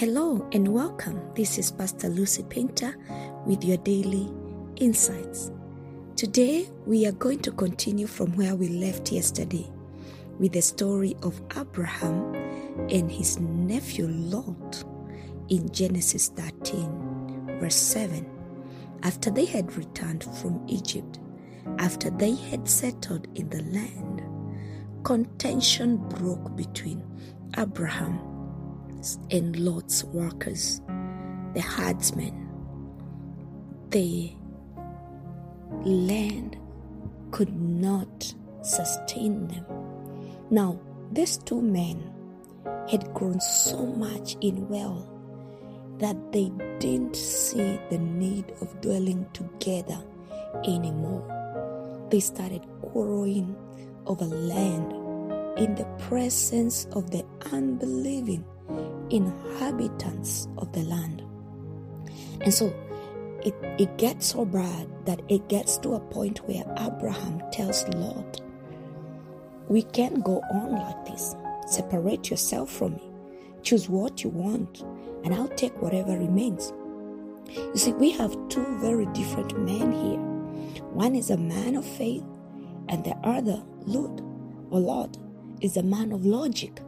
Hello and welcome. This is Pastor Lucy Painter with your daily insights. Today we are going to continue from where we left yesterday with the story of Abraham and his nephew Lot in Genesis 13, verse 7. After they had returned from Egypt, after they had settled in the land, contention broke between Abraham and Lot's workers, the herdsmen. The land could not sustain them. Now, these two men had grown so much in wealth that they didn't see the need of dwelling together anymore. They started quarreling over land in the presence of the unbelieving inhabitants of the land. And so it, it gets so bad that it gets to a point where Abraham tells Lot, We can't go on like this. Separate yourself from me. Choose what you want, and I'll take whatever remains. You see, we have two very different men here. One is a man of faith, and the other, Lot, or Lot, is a man of logic,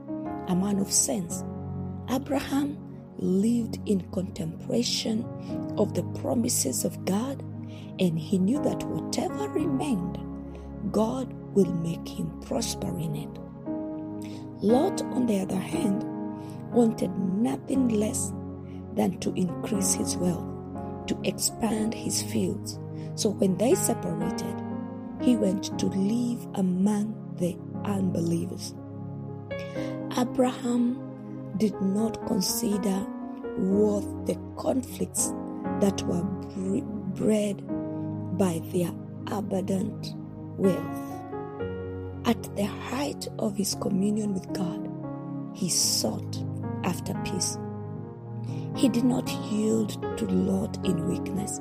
a man of sense. Abraham lived in contemplation of the promises of God, and he knew that whatever remained, God will make him prosper in it. Lot, on the other hand, wanted nothing less than to increase his wealth, to expand his fields. So when they separated, he went to live among the unbelievers. Abraham did not consider worth the conflicts that were bred by their abundant wealth. At the height of his communion with God, he sought after peace. He did not yield to Lot in weakness.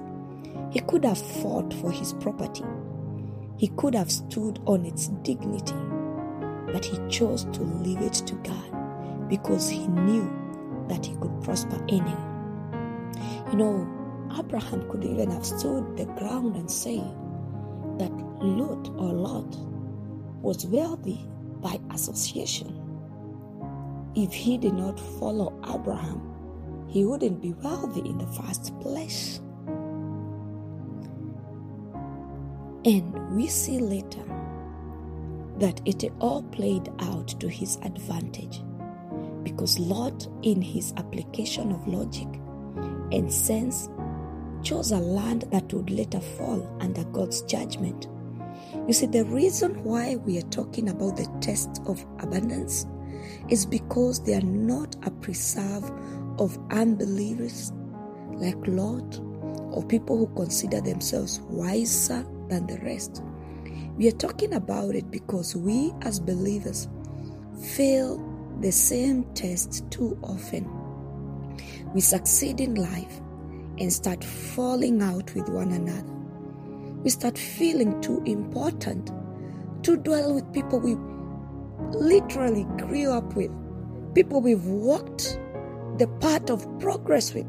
He could have fought for his property. He could have stood on its dignity, but he chose to leave it to God because he knew that he could prosper in it. You know, Abraham could even have stood the ground and say that Lot or Lot was wealthy by association. If he did not follow Abraham, he wouldn't be wealthy in the first place. And we see later that it all played out to his advantage because Lot, in his application of logic and sense, chose a land that would later fall under God's judgment. You see, the reason why we are talking about the test of abundance is because they are not a preserve of unbelievers like Lot or people who consider themselves wiser than the rest. We are talking about it because we as believers fail the same test too often. We succeed in life and start falling out with one another. We start feeling too important to dwell with people we literally grew up with, people we've walked the path of progress with.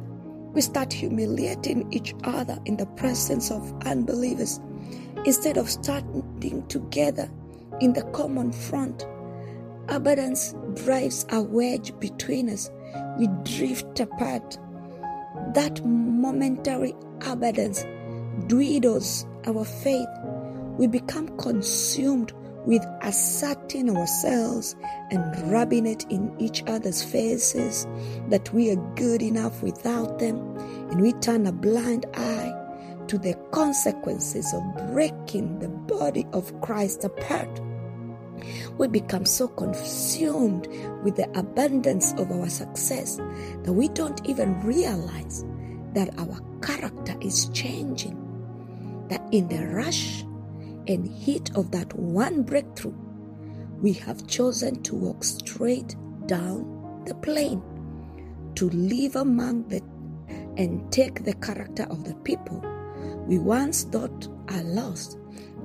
We start humiliating each other in the presence of unbelievers instead of standing together in the common front. Abundance drives a wedge between us. We drift apart. That momentary abundance dwindles our faith. We become consumed with asserting ourselves and rubbing it in each other's faces that we are good enough without them, and we turn a blind eye to the consequences of breaking the body of Christ apart. We become so consumed with the abundance of our success that we don't even realize that our character is changing. That in the rush and heat of that one breakthrough, we have chosen to walk straight down the plain, to live among the and take the character of the people we once thought are lost,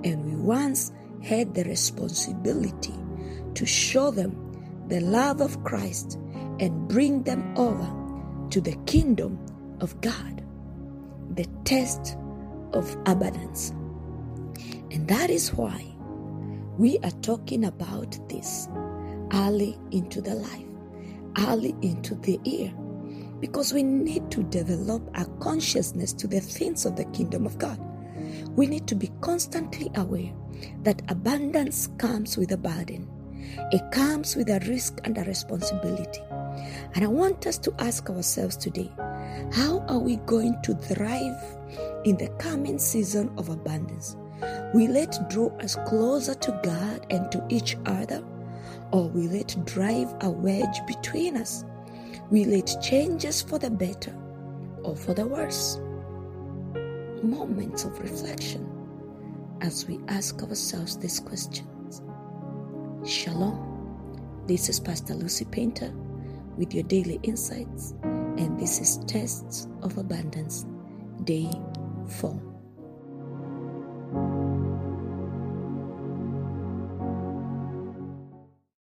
and we once had the responsibility to show them the love of Christ and bring them over to the kingdom of God, the test of abundance. And that is why we are talking about this early into the life, early into the year, because we need to develop a consciousness to the things of the kingdom of God. We need to be constantly aware that abundance comes with a burden. It comes with a risk and a responsibility. And I want us to ask ourselves today how are we going to thrive in the coming season of abundance? Will it draw us closer to God and to each other? Or will it drive a wedge between us? Will it change us for the better or for the worse? Moments of reflection as we ask ourselves this questions. Shalom. This is Pastor Lucy Painter with your daily insights, and this is Tests of Abundance, Day 4.